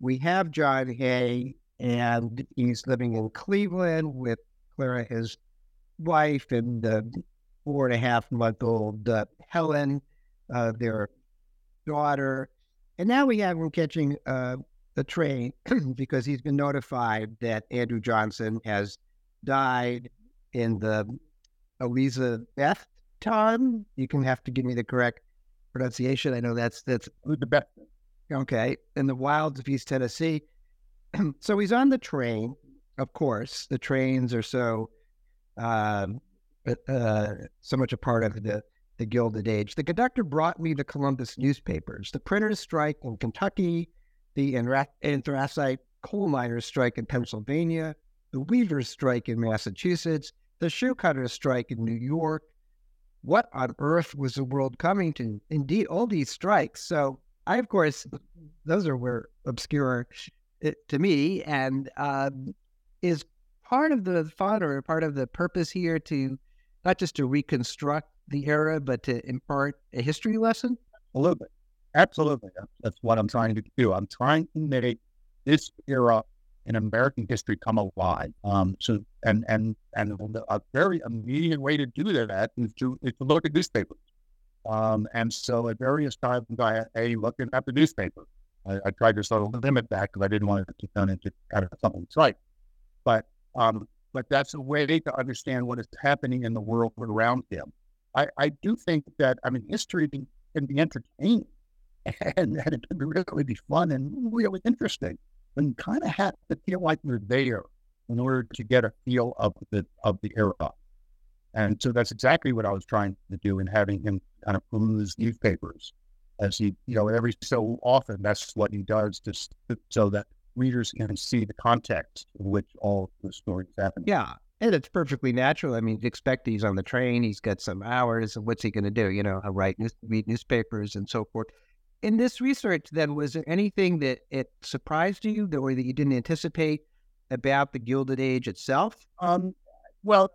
Speaker 1: We have John Hay, and he's living in Cleveland with Clara, his wife, and the four and a half month old uh, Helen, uh, their daughter. And now we have him catching uh, the train because he's been notified that Andrew Johnson has died in the Elizabeth time. You can have to give me the correct pronunciation. I know that's that's
Speaker 2: Elizabeth.
Speaker 1: Okay, in the wilds of East Tennessee. so he's on the train. Of course, the trains are so um, uh, so much a part of the the Gilded Age. The conductor brought me the Columbus newspapers. The printers' strike in Kentucky the anthracite coal miners' strike in Pennsylvania, the weavers' strike in Massachusetts, the shoe cutters' strike in New York. What on earth was the world coming to? Indeed, all these strikes. So I, of course, those are were obscure to me, and um, is part of the fun or part of the purpose here to not just to reconstruct the era, but to impart a history lesson.
Speaker 2: A little bit. Absolutely. That's what I'm trying to do. I'm trying to make this era in American history come alive. Um, so, and and and a very immediate way to do that is to is to look at newspapers. Um, and so at various times, I hey, looking at the newspaper. I, I tried to sort of limit that because I didn't want it to turn into kind of something right. But um, but that's a way to understand what is happening in the world around him. I, I do think that I mean history can be entertaining and, and it could really be fun and really interesting. And kind of have to feel like you're there in order to get a feel of the of the era. And so that's exactly what I was trying to do in having him kind of peruse newspapers as he, you know, every so often that's what he does just so that readers can see the context in which all the stories happen.
Speaker 1: Yeah. And it's perfectly natural. I mean, expect he's on the train, he's got some hours, and what's he going to do? You know, write, news, read newspapers and so forth in this research, then, was there anything that it surprised you that, or that you didn't anticipate about the Gilded Age itself?
Speaker 2: Um, well,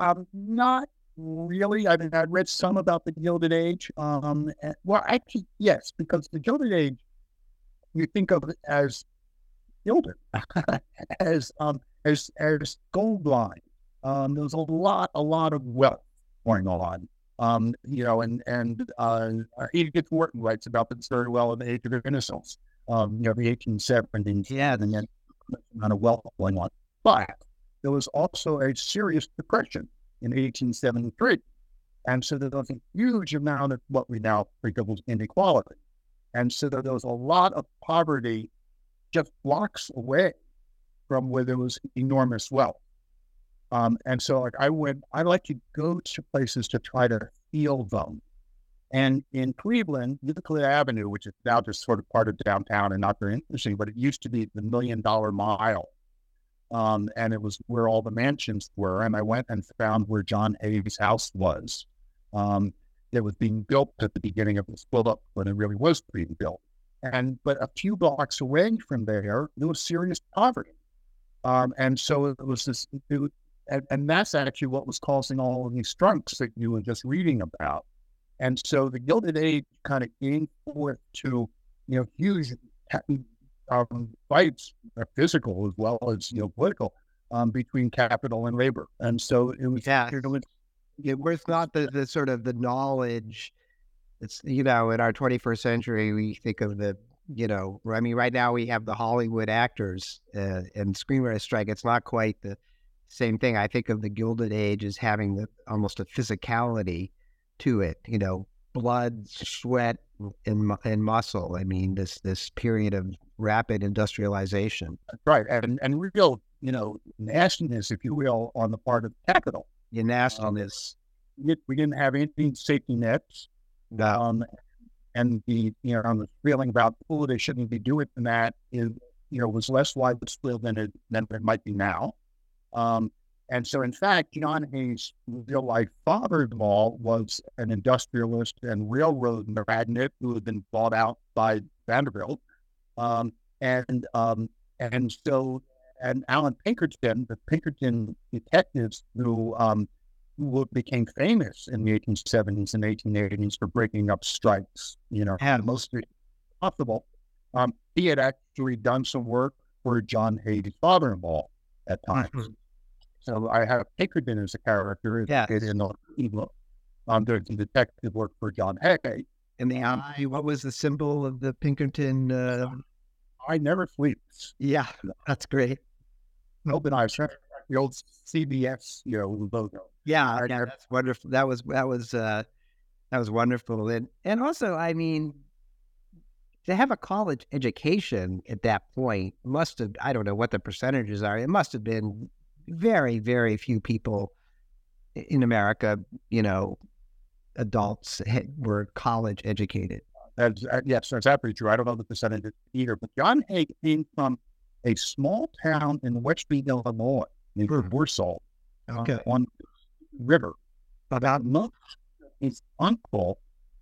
Speaker 2: um, not really. I mean, I read some about the Gilded Age. Um, and, well, actually, yes, because the Gilded Age, you think of it as gilded, as um, as as gold line. Um, there's a lot, a lot of wealth going on. Um, you know, and and uh, Edith Wharton writes about this very well in the Age of Innocence. Um, you know, the 1870s.
Speaker 1: Yeah,
Speaker 2: and then the amount of wealth going on. But there was also a serious depression in 1873. And so there was a huge amount of what we now think of as inequality. And so there was a lot of poverty just blocks away from where there was enormous wealth. Um, and so like I went, I like to go to places to try to feel them. And in Cleveland, Euclid Avenue, which is now just sort of part of downtown and not very interesting, but it used to be the million dollar mile. Um, and it was where all the mansions were. And I went and found where John Hay's house was. Um, it was being built at the beginning of the split up when it really was being built. And but a few blocks away from there, there was serious poverty. Um, and so it was this, it, and, and that's actually what was causing all of these strikes that you were just reading about. And so the Gilded Age kind of came forth to, you know, huge um, fights, uh, physical as well as, you know, political, um, between capital and labor. And so it was,
Speaker 1: yeah. it was not the, the sort of the knowledge. It's, you know, in our 21st century, we think of the, you know, I mean, right now we have the Hollywood actors uh, and screenwriters strike. It's not quite the same thing. I think of the Gilded Age as having the, almost a physicality to it, you know, blood, sweat, and, and muscle. I mean, this this period of rapid industrialization.
Speaker 2: Right, and and real, you know, nastiness, if you will, on the part of capital.
Speaker 1: The nastiness.
Speaker 2: Um, we didn't have any safety nets.
Speaker 1: No.
Speaker 2: Um, and the you know on the feeling about oh they shouldn't be doing that is you know was less widespread than it than it might be now. Um, and so, in fact, John Hay's real life father in law was an industrialist and railroad magnate who had been bought out by Vanderbilt. Um, and um, and so, and Allan Pinkerton, the Pinkerton detectives who um, who became famous in the 1870s and 1880s for breaking up strikes, you know,
Speaker 1: had
Speaker 2: most possible. Um, he had actually done some work for John Hay's father in law at times. Mm-hmm. So I have Pinkerton as a character.
Speaker 1: Yeah.
Speaker 2: In the ebook. I'm doing some detective work for John Hay.
Speaker 1: And the eye, what was the symbol of the Pinkerton? Uh...
Speaker 2: I never sleeps.
Speaker 1: Yeah, that's great.
Speaker 2: Open eyes. The old CBS, you know, logo.
Speaker 1: Yeah, yeah, that's wonderful. That was that was uh that was wonderful. And and also, I mean, to have a college education at that point must have I don't know what the percentages are. It must have been very, very few people in America, you know, adults were college educated.
Speaker 2: That's, uh, yes, that's absolutely true. I don't know the percentage either, but John Hay came from a small town in western Illinois named mm. Warsaw okay. uh, on river. About month, his uncle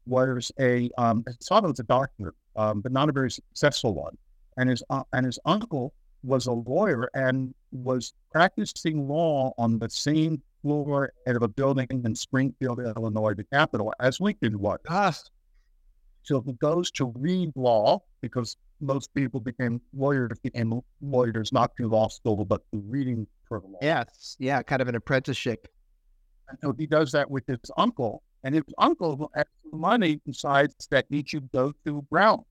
Speaker 2: was a um, his father was a doctor, um, but not a very successful one, and his uh, and his uncle was a lawyer and was practicing law on the same floor of a building in Springfield, Illinois, the capital, as Lincoln was.
Speaker 1: Ah.
Speaker 2: So he goes to read law because most people became lawyers, became lawyers not through law school, but through reading for the law.
Speaker 1: Yes, yeah, kind of an apprenticeship.
Speaker 2: And so he does that with his uncle, and his uncle has money decides that he should go to Brown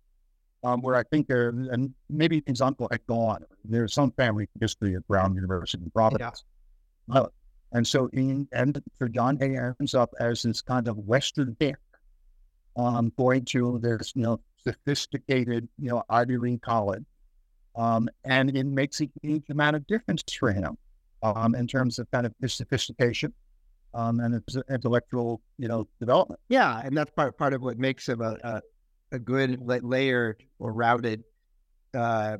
Speaker 2: um, where I think there, and maybe his uncle had gone. There's some family history at Brown University in Providence. Yeah. Uh, and so, he, and for John Hay ends up as this kind of Western dick, um, going to this, you know, sophisticated, you know, Ivy League college. Um, and it makes a huge amount of difference for him um, in terms of kind of his sophistication um, and his intellectual, you know, development.
Speaker 1: Yeah, and that's part part of what makes him a, a a good layered or routed uh,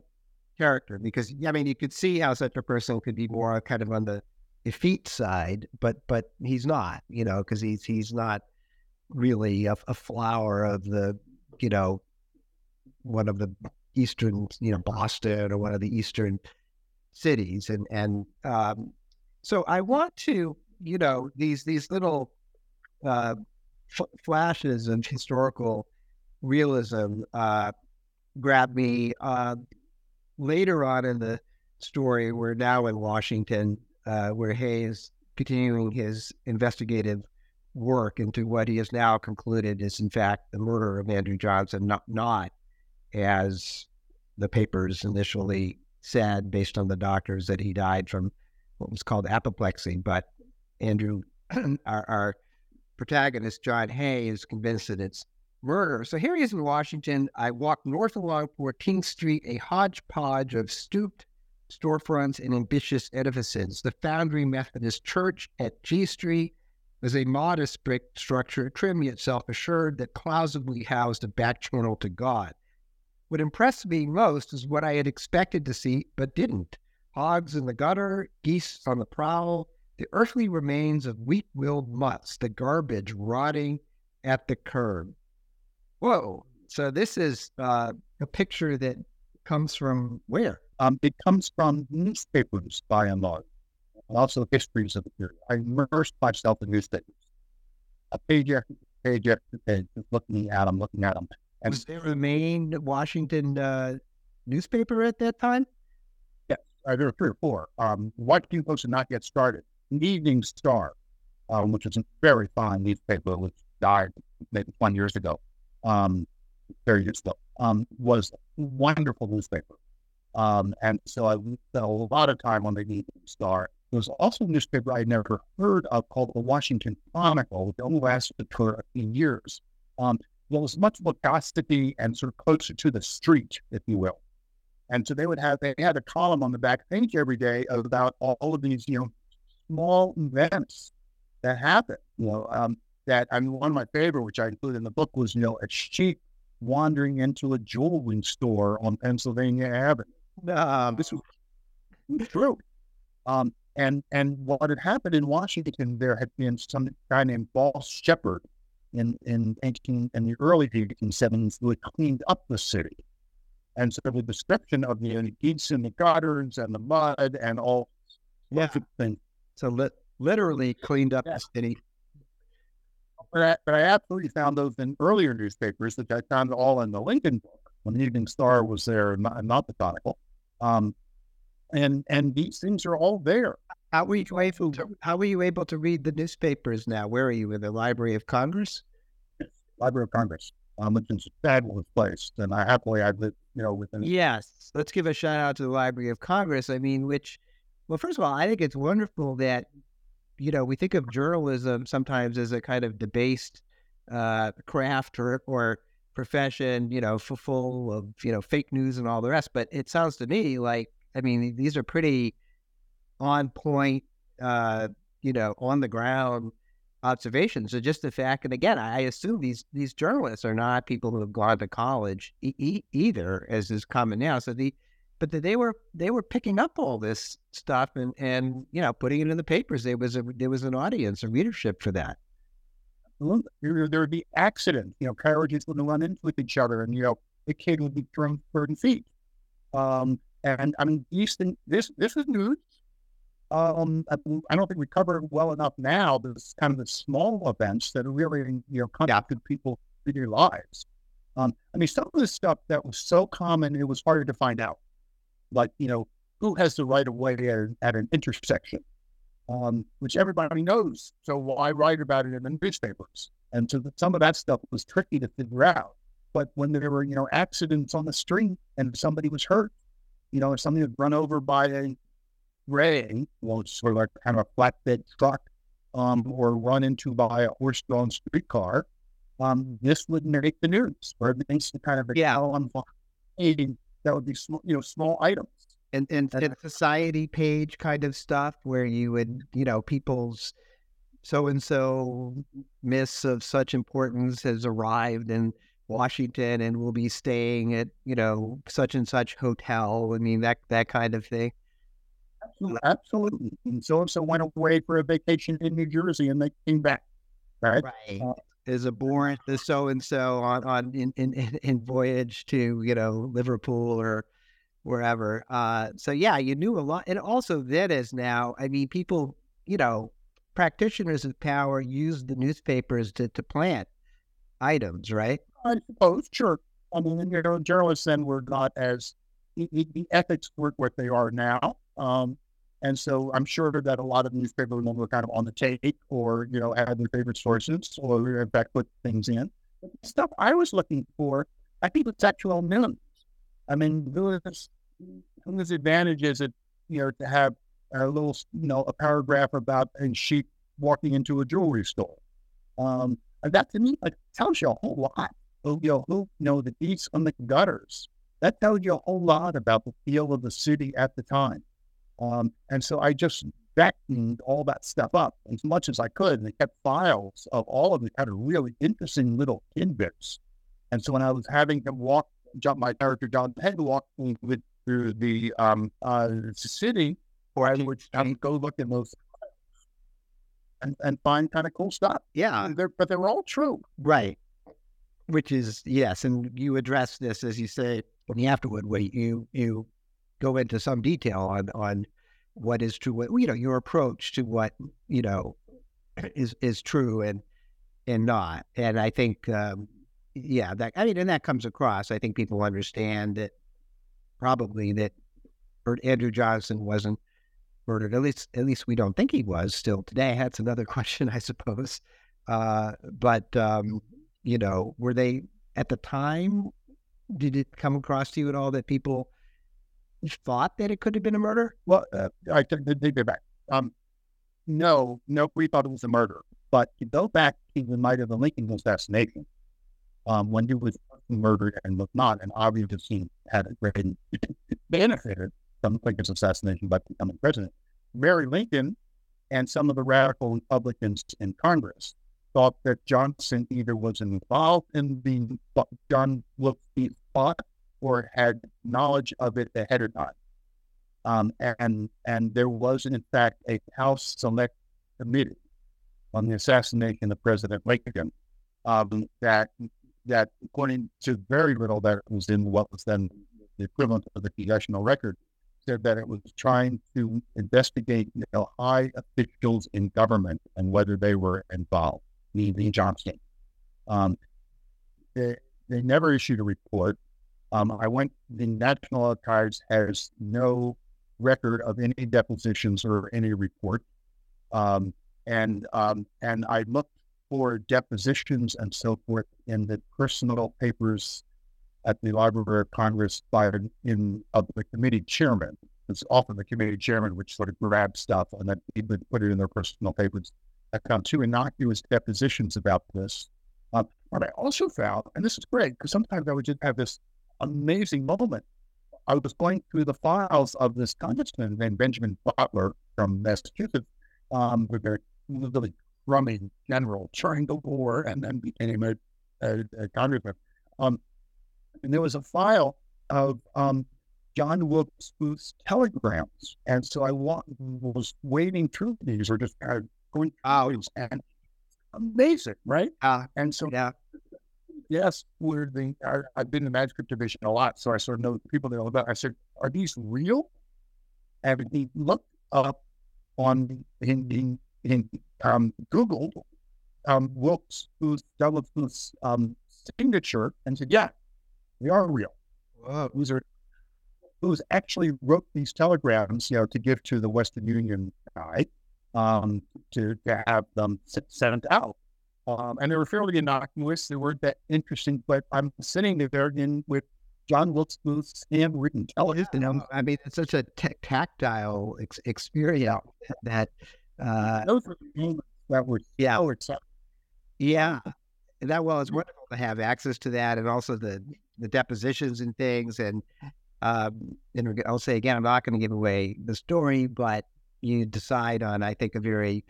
Speaker 1: character because I mean you could see how such a person could be more kind of on the effete side, but but he's not, you know, because he's he's not really a, a, flower of the, you know, one of the eastern, you know, Boston or one of the eastern cities, and and um, so I want to, you know, these these little uh, f- flashes of historical realism uh, grabbed me. Uh, later on in the story, we're now in Washington, uh, where Hay's continuing his investigative work into what he has now concluded is, in fact, the murder of Andrew Johnson, not, not as the papers initially said, based on the doctors, that he died from what was called apoplexy. But Andrew, our, our protagonist, John Hay, is convinced that it's murder. So here he is in Washington. I walk north along 14th Street, a hodgepodge of stooped storefronts and ambitious edifices. The Foundry Methodist Church at G Street was a modest brick structure, trim yet self assured, that plausibly housed a back channel to God. What impressed me most is what I had expected to see, but didn't hogs in the gutter, geese on the prowl, the earthly remains of weak willed mutts, the garbage rotting at the curb. Whoa. So this is uh, a picture that comes from where?
Speaker 2: Um, it comes from newspapers by and large, and also histories of the period. I immersed myself in newspapers, a page after page after page, just looking at them, looking at them.
Speaker 1: And was there a main Washington uh, newspaper at that time?
Speaker 2: Yes, uh, there were three or four. Um, Washington Post had not yet started. Evening Star, um, which was a very fine newspaper, which died maybe 20 years ago, um, very useful, um, was wonderful newspaper. Um, and so I spent a lot of time on the Evening Star. There was also a newspaper I never heard of called the Washington Chronicle, which only lasted for a few years. Um, it was much more chastity and sort of closer to the street, if you will. And so they would have they had a column on the back page every day about all of these, you know, small events that happen. You know, um, that I mean, one of my favorite, which I include in the book, was you know a sheep wandering into a jewelry store on Pennsylvania Avenue. Um, this was true. Um, and and what had happened in Washington, there had been some guy named Boss Shepherd in in 18 in the early 1870s who had cleaned up the city. And so the description of the geese in the gutters and the mud and all
Speaker 1: yeah. things. So li- literally cleaned up yes. the city.
Speaker 2: But I, but I absolutely found those in earlier newspapers, which I found all in the Lincoln book when the Evening Star was there, not, not the Chronicle. Um, and and these things are all there.
Speaker 1: How were you able to How were you able to read the newspapers now? Where are you in the Library of Congress?
Speaker 2: Library of Congress, um, which is a fabulous place, and I happily I live, you know, within.
Speaker 1: Yes, let's give a shout out to the Library of Congress. I mean, which, well, first of all, I think it's wonderful that, you know, we think of journalism sometimes as a kind of debased uh, craft or or profession, you know, full of you know fake news and all the rest. But it sounds to me like, I mean, these are pretty on point, uh, you know, on the ground observations. So just the fact, and again, I assume these these journalists are not people who have gone to college e- e- either, as is common now. So the but they were they were picking up all this stuff and and you know putting it in the papers. There was a there was an audience, a readership for that.
Speaker 2: There, there would be accidents. You know, carriages would run into each other, and you know, the kid would be thrown thirty feet. Um, and I mean, these things. This this is news. Um, I don't think we cover it well enough now. There's kind of the small events that are really, you know, conducted people in their lives. Um, I mean, some of the stuff that was so common, it was harder to find out. Like, you know, who has the right of way at, at an intersection, um, which everybody knows. So I write about it in the newspapers? And so some of that stuff was tricky to figure out. But when there were, you know, accidents on the street and somebody was hurt, you know, if somebody was run over by a ray, well, it's sort of like kind of a flatbed truck, um, or run into by a horse-drawn streetcar, um, this would make the news. Or everything's kind of
Speaker 1: yeah.
Speaker 2: on that would be small, you know, small items.
Speaker 1: And, and, and society page kind of stuff where you would, you know, people's so and so miss of such importance has arrived in Washington and will be staying at, you know, such and such hotel. I mean, that that kind of thing.
Speaker 2: Absolutely. And so and so went away for a vacation in New Jersey and they came back. Right.
Speaker 1: Right. Uh, is born the so and so on on in, in in voyage to you know Liverpool or wherever. Uh, so yeah, you knew a lot, and also then as now. I mean, people, you know, practitioners of power use the newspapers to to plant items, right?
Speaker 2: I suppose, sure. I mean, you know, journalists then were not as the, the ethics weren't what they are now. Um, And so I'm sure that a lot of newspapers were kind of on the take or, you know, had their favorite sources or in fact put things in. Stuff I was looking for, I think it's sexual minimums. I mean, there's advantages that, you know, to have a little, you know, a paragraph about a sheep walking into a jewelry store. Um, and that to me like tells you a whole lot. You know, who you know the deeds on the gutters. That tells you a whole lot about the feel of the city at the time. Um, and so I just vacuumed all that stuff up as much as I could and I kept files of all of the kind of really interesting little tidbits. And so when I was having him walk, jump my character John Penn walk with through the um, uh, city, or I would um, go look in those and, and find kind of cool stuff.
Speaker 1: Yeah.
Speaker 2: They're, but they're all true.
Speaker 1: Right. Which is, yes. And you address this, as you say, in the afterward, where you, you go into some detail on, on what is true, what, you know, your approach to what, you know, is, is true and, and not. And I think, um, yeah, that, I mean, and that comes across. I think people understand that probably that Andrew Johnson wasn't murdered. At least, at least we don't think he was. Still today, that's another question, I suppose. Uh, but um, you know, were they at the time? Did it come across to you at all that people thought that it could have been a murder?
Speaker 2: Well, uh, I take it back. Um, no, no, we thought it was a murder. But to go back to the night of the Lincoln assassination, um, when he was murdered and was not, and obviously had a great benefited from Lincoln's assassination by becoming president. Mary Lincoln and some of the radical Republicans in Congress thought that Johnson either was involved in the John Wilkes plot or had knowledge of it ahead of time. Um, and and there was in fact a House Select Committee on the assassination of President Lincoln um, that that according to very little that was in what was then the equivalent of the congressional record said that it was trying to investigate you know, high officials in government and whether they were involved, meaning Johnson. Um, they, they never issued a report. Um, I went, the National Archives has no record of any depositions or any report. Um, and, um, and I looked for depositions and so forth in the personal papers at the Library of Congress by in of the committee chairman. It's often the committee chairman which sort of grabs stuff and then he would put it in their personal papers. I found two innocuous depositions about this. Uh, what I also found, and this is great because sometimes I would just have this amazing moment. I was going through the files of this congressman named Benjamin Butler from Massachusetts, um, with a really crummy general during the war and then became a, a, a congressman. Um, and there was a file of um, John Wilkes Booth's telegrams. And so I wa- was wading through these or just kind of going through these and amazing, right?
Speaker 1: Uh,
Speaker 2: and so,
Speaker 1: yeah.
Speaker 2: Yes, we're the, I, have been in the manuscript division a lot. So I sort of know the people there all about. I said, are these real? And he looked up on in, in, in um, Google um, Wilkes Booth, Douglas Booth's um, signature and said, yeah, they are real.
Speaker 1: Wow.
Speaker 2: These are who's actually wrote these telegrams, you know, to give to the Western Union guy um, to, to have them sent out. Um, and they were fairly innocuous. They weren't that interesting, but I'm sitting there in with John Wilkes Booth's handwritten telegrams.
Speaker 1: You know, I mean, it's such a t- tactile ex- experience that uh,
Speaker 2: those were the moments that were
Speaker 1: yeah,
Speaker 2: so exciting.
Speaker 1: Yeah, that well, it's wonderful to have access to that, and also the the depositions and things, and um, and I'll say again, I'm not going to give away the story, but you decide on, I think, a very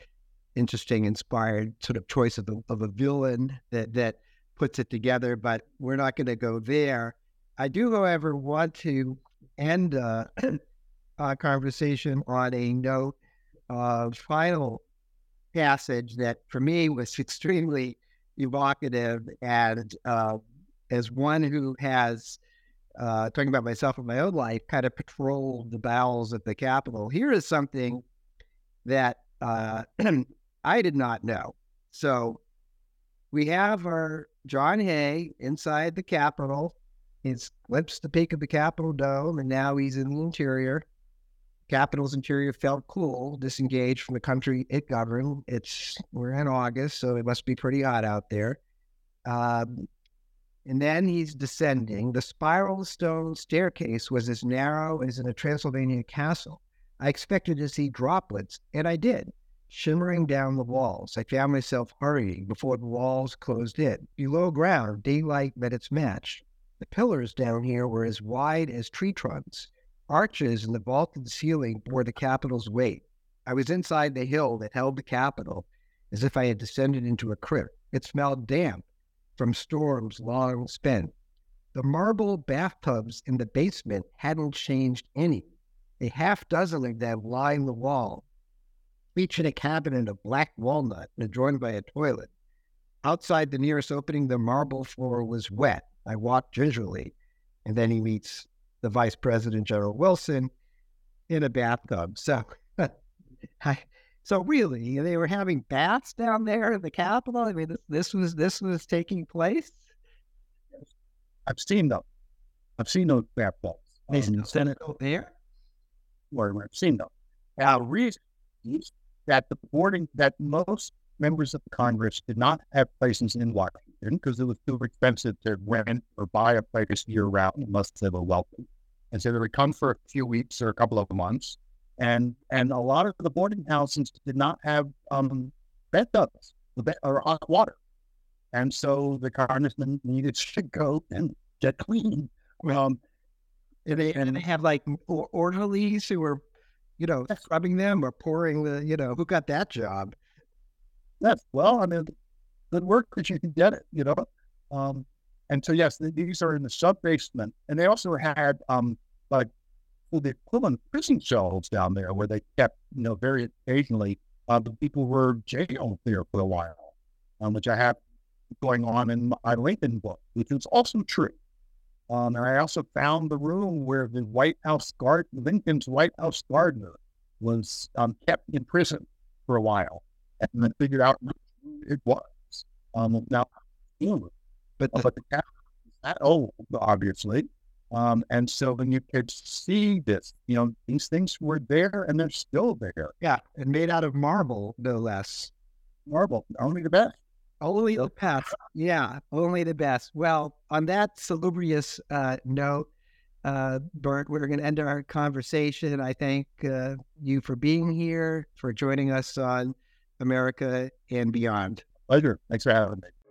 Speaker 1: interesting, inspired sort of choice of, of a villain that that puts it together. But we're not going to go there. I do, however, want to end uh, a conversation on a note of final passage that, for me, was extremely evocative, and uh, as one who has uh, talking about myself and my own life, kind of patrolled the bowels of the Capitol. Here is something that uh, I did not know. So we have our John Hay inside the Capitol. He's glimpsed the peak of the Capitol dome, and now he's in the interior. Capitol's interior felt cool, disengaged from the country it governed. It's we're in August, so it must be pretty hot out there. Um, and then he's descending. The spiral stone staircase was as narrow as in a Transylvania castle. I expected to see droplets, and I did, shimmering down the walls. I found myself hurrying before the walls closed in. Below ground, daylight met its match. The pillars down here were as wide as tree trunks. Arches in the vaulted ceiling bore the Capitol's weight. I was inside the hill that held the Capitol, as if I had descended into a crypt. It smelled damp from storms long spent. The marble bathtubs in the basement hadn't changed any. A half dozen of them lined the wall, each in a cabinet of black walnut and adjoined by a toilet. Outside the nearest opening, the marble floor was wet. I walked gingerly, and then he meets the Vice President General Wilson in a bathtub. So, I, so really, they were having baths down there in the Capitol. I mean, this, this was this was taking place.
Speaker 2: I've seen them. I've seen those bathtubs.
Speaker 1: They um, Senate there.
Speaker 2: Where I've seen them. Now, reason that the boarding that most members of Congress did not have places in Washington because it was too expensive to rent or buy a place year round unless they were wealthy. And so they would come for a few weeks or a couple of months. And and a lot of the boarding houses did not have um, bed or hot water. And so the congressman needed to go and get clean. Um,
Speaker 1: and they, and they have like orderlies who were, you know, scrubbing them or pouring the, you know, who got that job?
Speaker 2: Yes. Well, I mean, good work that you can get it, you know. Um, and so, yes, these are in the sub basement. And they also had um, like well, the equivalent prison cells down there where they kept, you know, very occasionally, uh, the people were jailed there for a while, um, which I have going on in my Lincoln book, which is also true. Um, and I also found the room where the White House guard, Lincoln's White House gardener, was um, kept in prison for a while and then figured out it was. Um, now, but the, but the cat that old, obviously. Um, and so when you could see this, you know, these things were there and they're still there.
Speaker 1: Yeah, and made out of marble, no less.
Speaker 2: Marble, only the best.
Speaker 1: Only the best. Yeah, only the best. Well, on that salubrious uh, note, uh, Burt, we're going to end our conversation. I thank uh, you for being here, for joining us on America and Beyond.
Speaker 2: Pleasure. Thanks for having me.